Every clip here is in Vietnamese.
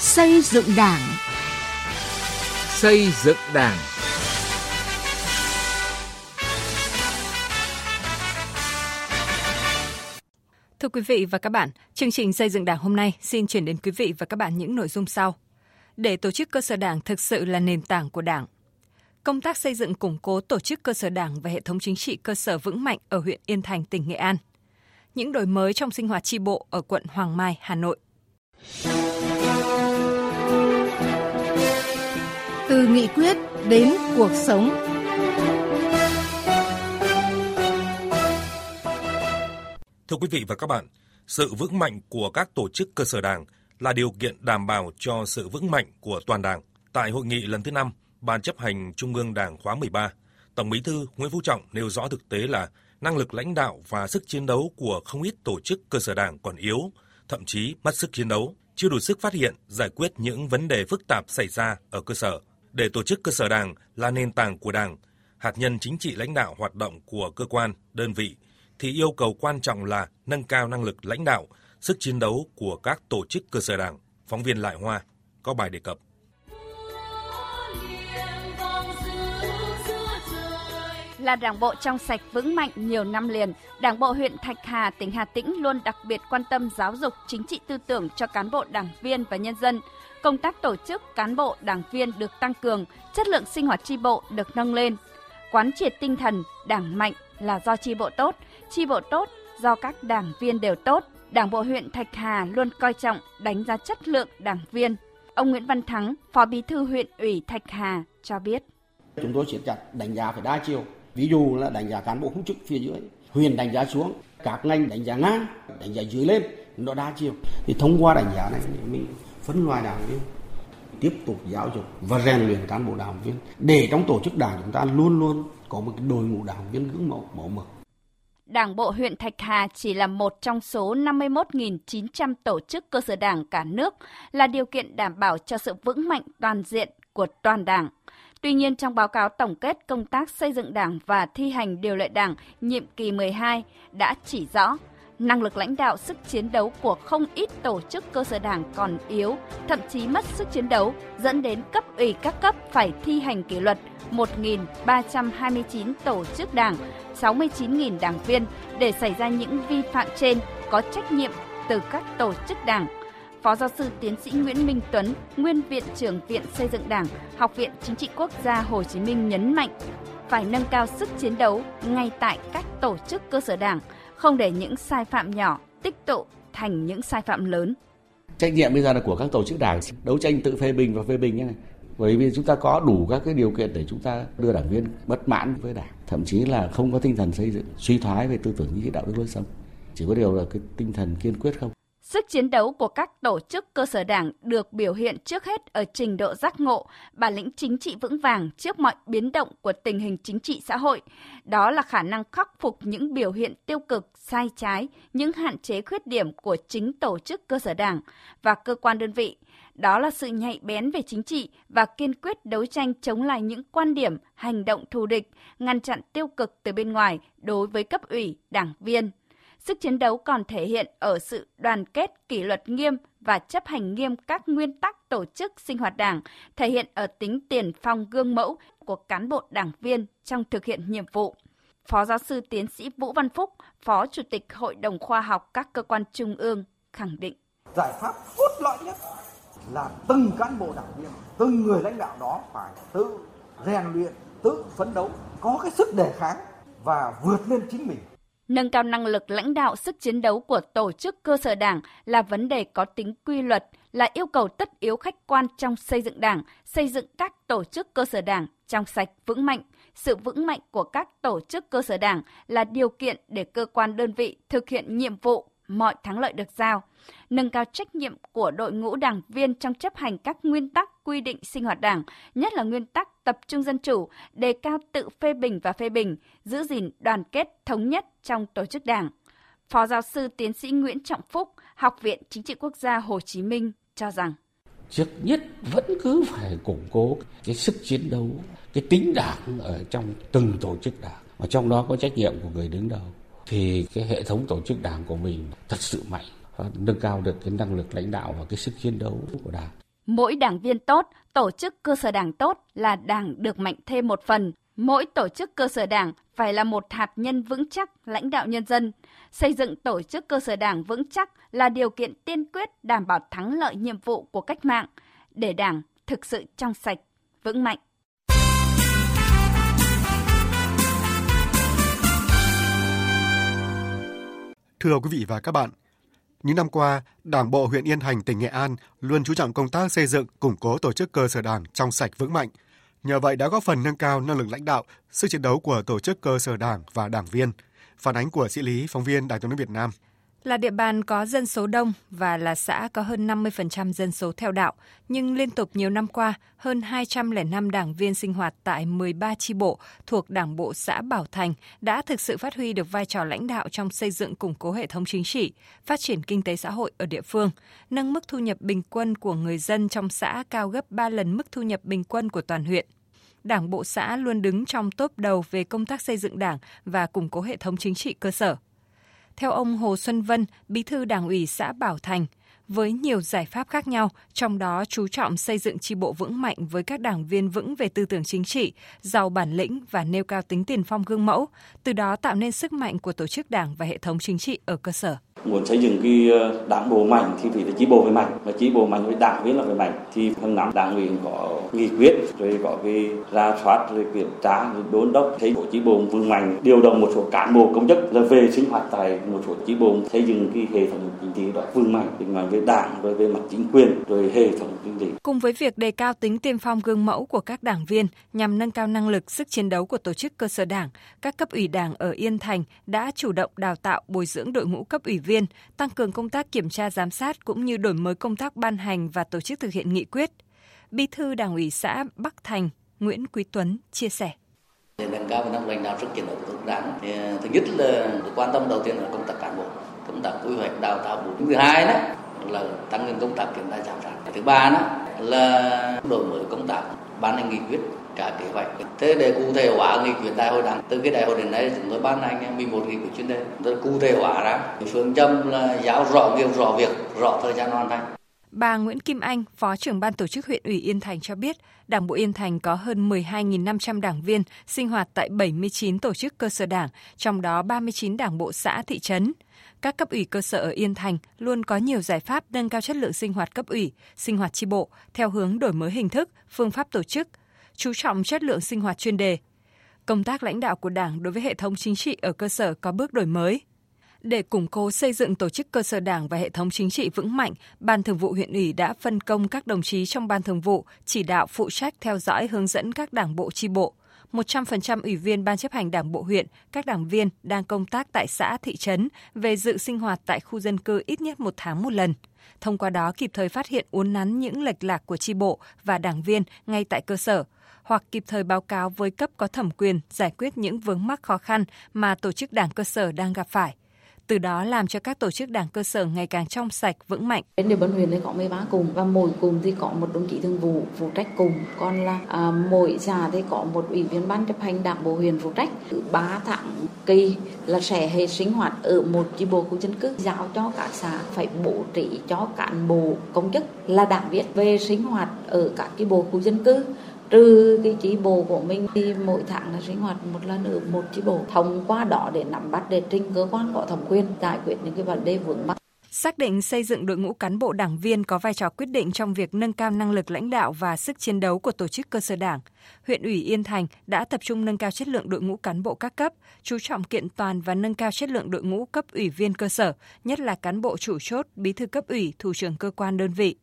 Xây dựng Đảng. Xây dựng Đảng. Thưa quý vị và các bạn, chương trình xây dựng Đảng hôm nay xin chuyển đến quý vị và các bạn những nội dung sau. Để tổ chức cơ sở Đảng thực sự là nền tảng của Đảng. Công tác xây dựng củng cố tổ chức cơ sở Đảng và hệ thống chính trị cơ sở vững mạnh ở huyện Yên Thành, tỉnh Nghệ An. Những đổi mới trong sinh hoạt tri bộ ở quận Hoàng Mai, Hà Nội. Từ nghị quyết đến cuộc sống. Thưa quý vị và các bạn, sự vững mạnh của các tổ chức cơ sở đảng là điều kiện đảm bảo cho sự vững mạnh của toàn đảng. Tại hội nghị lần thứ 5, Ban chấp hành Trung ương Đảng khóa 13, Tổng Bí thư Nguyễn Phú Trọng nêu rõ thực tế là năng lực lãnh đạo và sức chiến đấu của không ít tổ chức cơ sở đảng còn yếu, thậm chí mất sức chiến đấu, chưa đủ sức phát hiện, giải quyết những vấn đề phức tạp xảy ra ở cơ sở. Để tổ chức cơ sở đảng là nền tảng của đảng, hạt nhân chính trị lãnh đạo hoạt động của cơ quan, đơn vị, thì yêu cầu quan trọng là nâng cao năng lực lãnh đạo, sức chiến đấu của các tổ chức cơ sở đảng. Phóng viên Lại Hoa có bài đề cập. Là đảng bộ trong sạch vững mạnh nhiều năm liền, Đảng bộ huyện Thạch Hà, tỉnh Hà Tĩnh luôn đặc biệt quan tâm giáo dục chính trị tư tưởng cho cán bộ đảng viên và nhân dân. Công tác tổ chức cán bộ đảng viên được tăng cường, chất lượng sinh hoạt tri bộ được nâng lên. Quán triệt tinh thần đảng mạnh là do tri bộ tốt, tri bộ tốt do các đảng viên đều tốt. Đảng bộ huyện Thạch Hà luôn coi trọng đánh giá chất lượng đảng viên. Ông Nguyễn Văn Thắng, Phó Bí thư huyện ủy Thạch Hà cho biết. Chúng tôi siết chặt đánh giá phải đa chiều, ví dụ là đánh giá cán bộ công chức phía dưới huyền đánh giá xuống các ngành đánh giá ngang đánh giá dưới lên nó đa chiều. Thì thông qua đánh giá này mình phân loại đảng viên tiếp tục giáo dục và rèn luyện cán bộ đảng viên. Để trong tổ chức đảng chúng ta luôn luôn có một đội ngũ đảng viên gương mẫu mẫu mực. Đảng bộ huyện Thạch Hà chỉ là một trong số 51.900 tổ chức cơ sở đảng cả nước, là điều kiện đảm bảo cho sự vững mạnh toàn diện của toàn đảng. Tuy nhiên, trong báo cáo tổng kết công tác xây dựng đảng và thi hành điều lệ đảng nhiệm kỳ 12 đã chỉ rõ năng lực lãnh đạo sức chiến đấu của không ít tổ chức cơ sở đảng còn yếu, thậm chí mất sức chiến đấu, dẫn đến cấp ủy các cấp phải thi hành kỷ luật 1.329 tổ chức đảng, 69.000 đảng viên để xảy ra những vi phạm trên có trách nhiệm từ các tổ chức đảng. Phó giáo sư tiến sĩ Nguyễn Minh Tuấn, nguyên viện trưởng Viện Xây dựng Đảng, Học viện Chính trị Quốc gia Hồ Chí Minh nhấn mạnh phải nâng cao sức chiến đấu ngay tại các tổ chức cơ sở đảng, không để những sai phạm nhỏ tích tụ thành những sai phạm lớn. Trách nhiệm bây giờ là của các tổ chức đảng đấu tranh tự phê bình và phê bình như này. Bởi vì chúng ta có đủ các cái điều kiện để chúng ta đưa đảng viên bất mãn với đảng, thậm chí là không có tinh thần xây dựng, suy thoái về tư tưởng chính trị đạo đức lối sống. Chỉ có điều là cái tinh thần kiên quyết không. Sức chiến đấu của các tổ chức cơ sở đảng được biểu hiện trước hết ở trình độ giác ngộ, bản lĩnh chính trị vững vàng trước mọi biến động của tình hình chính trị xã hội. Đó là khả năng khắc phục những biểu hiện tiêu cực, sai trái, những hạn chế khuyết điểm của chính tổ chức cơ sở đảng và cơ quan đơn vị. Đó là sự nhạy bén về chính trị và kiên quyết đấu tranh chống lại những quan điểm, hành động thù địch, ngăn chặn tiêu cực từ bên ngoài đối với cấp ủy, đảng viên, Sức chiến đấu còn thể hiện ở sự đoàn kết, kỷ luật nghiêm và chấp hành nghiêm các nguyên tắc tổ chức sinh hoạt đảng, thể hiện ở tính tiền phong gương mẫu của cán bộ đảng viên trong thực hiện nhiệm vụ. Phó giáo sư tiến sĩ Vũ Văn Phúc, Phó Chủ tịch Hội đồng Khoa học các cơ quan trung ương khẳng định. Giải pháp cốt lõi nhất là từng cán bộ đảng viên, từng người lãnh đạo đó phải tự rèn luyện, tự phấn đấu, có cái sức đề kháng và vượt lên chính mình Nâng cao năng lực lãnh đạo sức chiến đấu của tổ chức cơ sở đảng là vấn đề có tính quy luật, là yêu cầu tất yếu khách quan trong xây dựng đảng, xây dựng các tổ chức cơ sở đảng trong sạch vững mạnh. Sự vững mạnh của các tổ chức cơ sở đảng là điều kiện để cơ quan đơn vị thực hiện nhiệm vụ mọi thắng lợi được giao, nâng cao trách nhiệm của đội ngũ đảng viên trong chấp hành các nguyên tắc quy định sinh hoạt đảng, nhất là nguyên tắc tập trung dân chủ, đề cao tự phê bình và phê bình, giữ gìn đoàn kết thống nhất trong tổ chức đảng. Phó giáo sư tiến sĩ Nguyễn Trọng Phúc, Học viện Chính trị Quốc gia Hồ Chí Minh cho rằng trước nhất vẫn cứ phải củng cố cái sức chiến đấu, cái tính đảng ở trong từng tổ chức đảng, và trong đó có trách nhiệm của người đứng đầu thì cái hệ thống tổ chức đảng của mình thật sự mạnh và nâng cao được cái năng lực lãnh đạo và cái sức chiến đấu của đảng. Mỗi đảng viên tốt, tổ chức cơ sở đảng tốt là đảng được mạnh thêm một phần. Mỗi tổ chức cơ sở đảng phải là một hạt nhân vững chắc lãnh đạo nhân dân. Xây dựng tổ chức cơ sở đảng vững chắc là điều kiện tiên quyết đảm bảo thắng lợi nhiệm vụ của cách mạng để đảng thực sự trong sạch, vững mạnh. Thưa quý vị và các bạn, những năm qua, Đảng bộ huyện Yên Thành, tỉnh Nghệ An luôn chú trọng công tác xây dựng, củng cố tổ chức cơ sở đảng trong sạch vững mạnh. Nhờ vậy đã góp phần nâng cao năng lực lãnh đạo, sức chiến đấu của tổ chức cơ sở đảng và đảng viên. Phản ánh của sĩ Lý, phóng viên Đài tiếng nói Việt Nam. Là địa bàn có dân số đông và là xã có hơn 50% dân số theo đạo, nhưng liên tục nhiều năm qua, hơn 205 đảng viên sinh hoạt tại 13 chi bộ thuộc Đảng bộ xã Bảo Thành đã thực sự phát huy được vai trò lãnh đạo trong xây dựng củng cố hệ thống chính trị, phát triển kinh tế xã hội ở địa phương, nâng mức thu nhập bình quân của người dân trong xã cao gấp 3 lần mức thu nhập bình quân của toàn huyện. Đảng bộ xã luôn đứng trong top đầu về công tác xây dựng đảng và củng cố hệ thống chính trị cơ sở. Theo ông Hồ Xuân Vân, bí thư đảng ủy xã Bảo Thành, với nhiều giải pháp khác nhau, trong đó chú trọng xây dựng chi bộ vững mạnh với các đảng viên vững về tư tưởng chính trị, giàu bản lĩnh và nêu cao tính tiền phong gương mẫu, từ đó tạo nên sức mạnh của tổ chức đảng và hệ thống chính trị ở cơ sở muốn xây dựng cái ờ, đảng bộ mạnh thì phải là chi bộ về mạnh. Và chi bộ mạnh với đảng viên là phải mạnh. Thì hàng năm đảng ủy có nghị quyết, rồi có cái ra soát, rồi kiểm tra, rồi đôn đốc thấy bộ chi bộ vững mạnh. Điều động một số cán bộ công chức là về sinh hoạt tại một số chi bộ, xây dựng cái hệ thống chính trị đó vững mạnh. Vững mạnh về đảng, rồi về mặt chính quyền, rồi hệ thống chính trị. Cùng với việc đề cao tính tiên phong gương mẫu của các đảng viên nhằm nâng cao năng lực, sức chiến đấu của tổ chức cơ sở đảng, các cấp ủy đảng ở Yên Thành đã chủ động đào tạo bồi dưỡng đội ngũ cấp ủy viên viên, tăng cường công tác kiểm tra giám sát cũng như đổi mới công tác ban hành và tổ chức thực hiện nghị quyết. Bí thư Đảng ủy xã Bắc Thành Nguyễn Quý Tuấn chia sẻ. Để nâng cao năng lãnh đạo sức chiến đấu của đảng thì ờ, thứ nhất là quan tâm đầu tiên là công tác cán bộ công tác quy hoạch đào tạo bổ thứ hai đó là tăng cường công tác kiểm tra giám sát. Thứ ba đó là đổi mới công tác ban hành nghị quyết cả kế hoạch. Thế để cụ thể hóa nghị quyết đại hội đảng từ cái đại hội đến nay chúng tôi ban hành 11 nghị quyết chuyên đề. Tôi cụ thể hóa ra phương châm là giáo rõ việc rõ việc, rõ thời gian hoàn thành. Bà Nguyễn Kim Anh, Phó trưởng ban tổ chức huyện ủy Yên Thành cho biết, Đảng bộ Yên Thành có hơn 12.500 đảng viên sinh hoạt tại 79 tổ chức cơ sở đảng, trong đó 39 đảng bộ xã thị trấn. Các cấp ủy cơ sở ở Yên Thành luôn có nhiều giải pháp nâng cao chất lượng sinh hoạt cấp ủy, sinh hoạt chi bộ theo hướng đổi mới hình thức, phương pháp tổ chức, chú trọng chất lượng sinh hoạt chuyên đề. Công tác lãnh đạo của Đảng đối với hệ thống chính trị ở cơ sở có bước đổi mới. Để củng cố xây dựng tổ chức cơ sở Đảng và hệ thống chính trị vững mạnh, Ban Thường vụ huyện ủy đã phân công các đồng chí trong Ban Thường vụ chỉ đạo phụ trách theo dõi hướng dẫn các đảng bộ chi bộ. 100% ủy viên Ban chấp hành Đảng bộ huyện, các đảng viên đang công tác tại xã, thị trấn về dự sinh hoạt tại khu dân cư ít nhất một tháng một lần. Thông qua đó kịp thời phát hiện uốn nắn những lệch lạc của tri bộ và đảng viên ngay tại cơ sở – hoặc kịp thời báo cáo với cấp có thẩm quyền giải quyết những vướng mắc khó khăn mà tổ chức đảng cơ sở đang gặp phải từ đó làm cho các tổ chức đảng cơ sở ngày càng trong sạch, vững mạnh. Trên địa bàn huyện có 13 cùng và mỗi cùng thì có một đồng chí thường vụ phụ trách cùng, còn là à, mỗi xã thì có một ủy viên ban chấp hành đảng bộ huyện phụ trách. 3 tháng kỳ là sẽ hệ sinh hoạt ở một chi bộ khu dân cư giao cho các xã phải bố trí cho cán bộ công chức là đảng viên về sinh hoạt ở các chi bộ khu dân cư trừ cái chi bộ của mình thì mỗi tháng là sinh hoạt một lần ở một chi bộ thông qua đó để nắm bắt để trình cơ quan có thẩm quyền giải quyết những cái vấn đề vướng mắc xác định xây dựng đội ngũ cán bộ đảng viên có vai trò quyết định trong việc nâng cao năng lực lãnh đạo và sức chiến đấu của tổ chức cơ sở đảng. Huyện ủy Yên Thành đã tập trung nâng cao chất lượng đội ngũ cán bộ các cấp, chú trọng kiện toàn và nâng cao chất lượng đội ngũ cấp ủy viên cơ sở, nhất là cán bộ chủ chốt, bí thư cấp ủy, thủ trưởng cơ quan đơn vị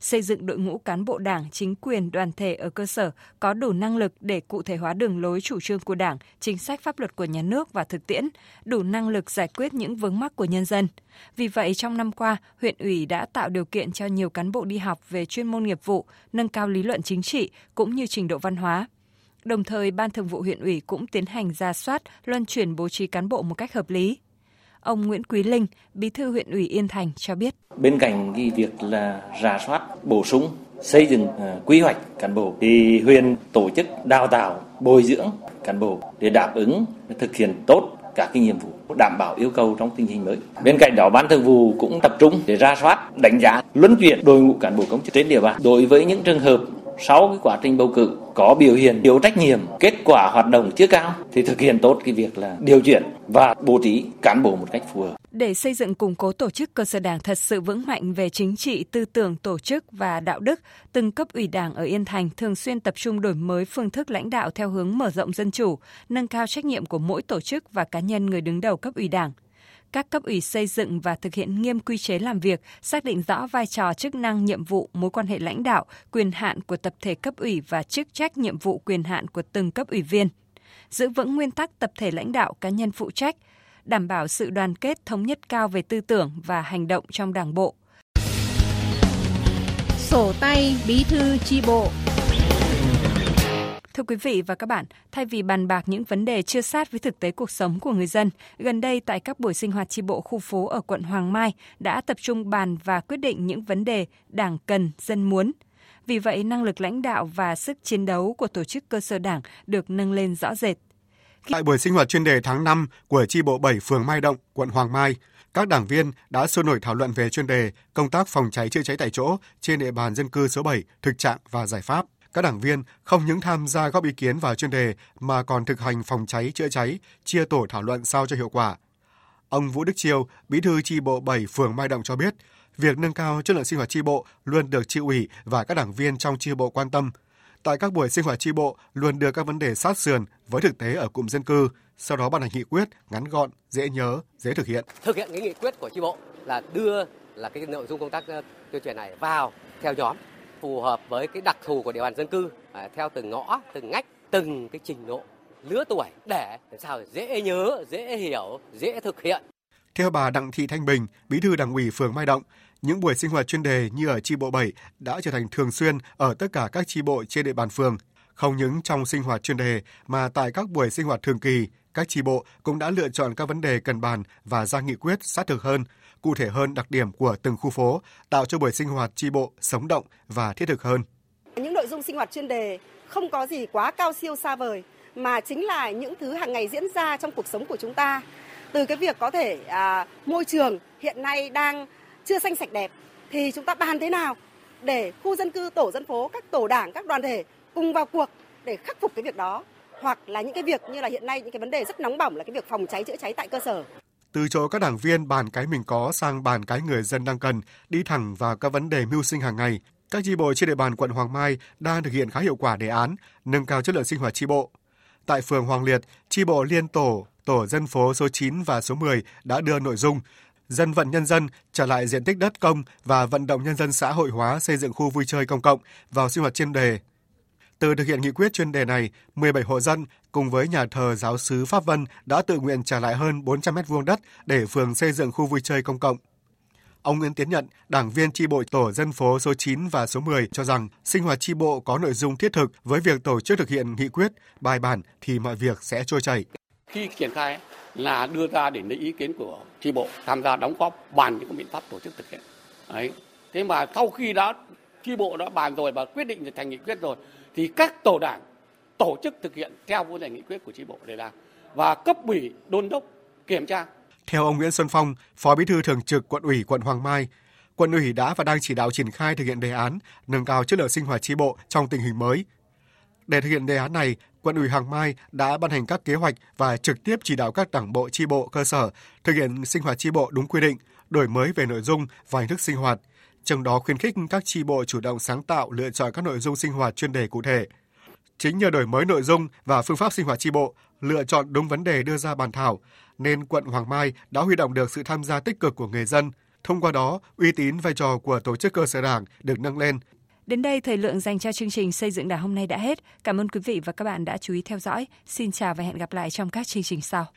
xây dựng đội ngũ cán bộ đảng, chính quyền, đoàn thể ở cơ sở có đủ năng lực để cụ thể hóa đường lối chủ trương của đảng, chính sách pháp luật của nhà nước và thực tiễn, đủ năng lực giải quyết những vướng mắc của nhân dân. Vì vậy, trong năm qua, huyện ủy đã tạo điều kiện cho nhiều cán bộ đi học về chuyên môn nghiệp vụ, nâng cao lý luận chính trị cũng như trình độ văn hóa. Đồng thời, Ban Thường vụ huyện ủy cũng tiến hành ra soát, luân chuyển bố trí cán bộ một cách hợp lý. Ông Nguyễn Quý Linh, Bí thư huyện ủy Yên Thành cho biết. Bên cạnh cái việc là rà soát, bổ sung, xây dựng à, quy hoạch cán bộ thì huyện tổ chức đào tạo, bồi dưỡng cán bộ để đáp ứng thực hiện tốt các cái nhiệm vụ đảm bảo yêu cầu trong tình hình mới. Bên cạnh đó, ban thường vụ cũng tập trung để ra soát, đánh giá, luân chuyển đội ngũ cán bộ công chức trên địa bàn. Đối với những trường hợp sau cái quá trình bầu cử có biểu hiện thiếu trách nhiệm, kết quả hoạt động chưa cao thì thực hiện tốt cái việc là điều chuyển và bố trí cán bộ một cách phù hợp. Để xây dựng củng cố tổ chức cơ sở đảng thật sự vững mạnh về chính trị, tư tưởng, tổ chức và đạo đức, từng cấp ủy đảng ở Yên Thành thường xuyên tập trung đổi mới phương thức lãnh đạo theo hướng mở rộng dân chủ, nâng cao trách nhiệm của mỗi tổ chức và cá nhân người đứng đầu cấp ủy đảng các cấp ủy xây dựng và thực hiện nghiêm quy chế làm việc, xác định rõ vai trò chức năng nhiệm vụ, mối quan hệ lãnh đạo, quyền hạn của tập thể cấp ủy và chức trách nhiệm vụ quyền hạn của từng cấp ủy viên. Giữ vững nguyên tắc tập thể lãnh đạo cá nhân phụ trách, đảm bảo sự đoàn kết thống nhất cao về tư tưởng và hành động trong Đảng bộ. Sổ tay bí thư chi bộ Thưa quý vị và các bạn, thay vì bàn bạc những vấn đề chưa sát với thực tế cuộc sống của người dân, gần đây tại các buổi sinh hoạt tri bộ khu phố ở quận Hoàng Mai đã tập trung bàn và quyết định những vấn đề Đảng cần, dân muốn. Vì vậy, năng lực lãnh đạo và sức chiến đấu của tổ chức cơ sở Đảng được nâng lên rõ rệt. Tại buổi sinh hoạt chuyên đề tháng 5 của tri bộ 7 phường Mai Động, quận Hoàng Mai, các đảng viên đã sôi nổi thảo luận về chuyên đề công tác phòng cháy chữa cháy tại chỗ trên địa bàn dân cư số 7, thực trạng và giải pháp các đảng viên không những tham gia góp ý kiến vào chuyên đề mà còn thực hành phòng cháy chữa cháy, chia tổ thảo luận sao cho hiệu quả. Ông Vũ Đức Chiêu, Bí thư chi bộ 7 phường Mai Động cho biết, việc nâng cao chất lượng sinh hoạt chi bộ luôn được chi ủy và các đảng viên trong chi bộ quan tâm. Tại các buổi sinh hoạt chi bộ luôn đưa các vấn đề sát sườn với thực tế ở cụm dân cư, sau đó ban hành nghị quyết ngắn gọn, dễ nhớ, dễ thực hiện. Thực hiện cái nghị quyết của chi bộ là đưa là cái nội dung công tác ờ, tuyên truyền này vào theo nhóm phù hợp với cái đặc thù của địa bàn dân cư à, theo từng ngõ, từng ngách, từng cái trình độ lứa tuổi để làm sao dễ nhớ, dễ hiểu, dễ thực hiện. Theo bà Đặng Thị Thanh Bình, Bí thư Đảng ủy phường Mai Động, những buổi sinh hoạt chuyên đề như ở chi bộ 7 đã trở thành thường xuyên ở tất cả các chi bộ trên địa bàn phường. Không những trong sinh hoạt chuyên đề mà tại các buổi sinh hoạt thường kỳ, các chi bộ cũng đã lựa chọn các vấn đề cần bàn và ra nghị quyết sát thực hơn, cụ thể hơn đặc điểm của từng khu phố, tạo cho buổi sinh hoạt tri bộ sống động và thiết thực hơn. Những nội dung sinh hoạt chuyên đề không có gì quá cao siêu xa vời, mà chính là những thứ hàng ngày diễn ra trong cuộc sống của chúng ta. Từ cái việc có thể à, môi trường hiện nay đang chưa xanh sạch đẹp, thì chúng ta bàn thế nào để khu dân cư, tổ dân phố, các tổ đảng, các đoàn thể cùng vào cuộc để khắc phục cái việc đó hoặc là những cái việc như là hiện nay những cái vấn đề rất nóng bỏng là cái việc phòng cháy chữa cháy tại cơ sở từ chỗ các đảng viên bàn cái mình có sang bàn cái người dân đang cần, đi thẳng vào các vấn đề mưu sinh hàng ngày. Các chi bộ trên địa bàn quận Hoàng Mai đang thực hiện khá hiệu quả đề án nâng cao chất lượng sinh hoạt chi bộ. Tại phường Hoàng Liệt, chi bộ liên tổ, tổ dân phố số 9 và số 10 đã đưa nội dung dân vận nhân dân trả lại diện tích đất công và vận động nhân dân xã hội hóa xây dựng khu vui chơi công cộng vào sinh hoạt chuyên đề từ thực hiện nghị quyết chuyên đề này, 17 hộ dân cùng với nhà thờ giáo sứ Pháp Vân đã tự nguyện trả lại hơn 400 mét vuông đất để phường xây dựng khu vui chơi công cộng. Ông Nguyễn Tiến Nhận, đảng viên tri bộ tổ dân phố số 9 và số 10 cho rằng sinh hoạt tri bộ có nội dung thiết thực với việc tổ chức thực hiện nghị quyết, bài bản thì mọi việc sẽ trôi chảy. Khi triển khai là đưa ra để lấy ý kiến của tri bộ tham gia đóng góp bàn những biện pháp tổ chức thực hiện. Đấy. Thế mà sau khi đã tri bộ đã bàn rồi và quyết định thành nghị quyết rồi thì các tổ đảng tổ chức thực hiện theo vốn này nghị quyết của tri bộ đề ra và cấp ủy đôn đốc kiểm tra. Theo ông Nguyễn Xuân Phong, Phó Bí thư Thường trực Quận ủy quận Hoàng Mai, quận ủy đã và đang chỉ đạo triển khai thực hiện đề án nâng cao chất lượng sinh hoạt tri bộ trong tình hình mới. Để thực hiện đề án này, quận ủy Hoàng Mai đã ban hành các kế hoạch và trực tiếp chỉ đạo các đảng bộ tri bộ cơ sở thực hiện sinh hoạt tri bộ đúng quy định, đổi mới về nội dung và hình thức sinh hoạt, trong đó khuyến khích các tri bộ chủ động sáng tạo lựa chọn các nội dung sinh hoạt chuyên đề cụ thể. Chính nhờ đổi mới nội dung và phương pháp sinh hoạt tri bộ, lựa chọn đúng vấn đề đưa ra bàn thảo, nên quận Hoàng Mai đã huy động được sự tham gia tích cực của người dân. Thông qua đó, uy tín vai trò của tổ chức cơ sở đảng được nâng lên. Đến đây, thời lượng dành cho chương trình Xây dựng Đảng hôm nay đã hết. Cảm ơn quý vị và các bạn đã chú ý theo dõi. Xin chào và hẹn gặp lại trong các chương trình sau.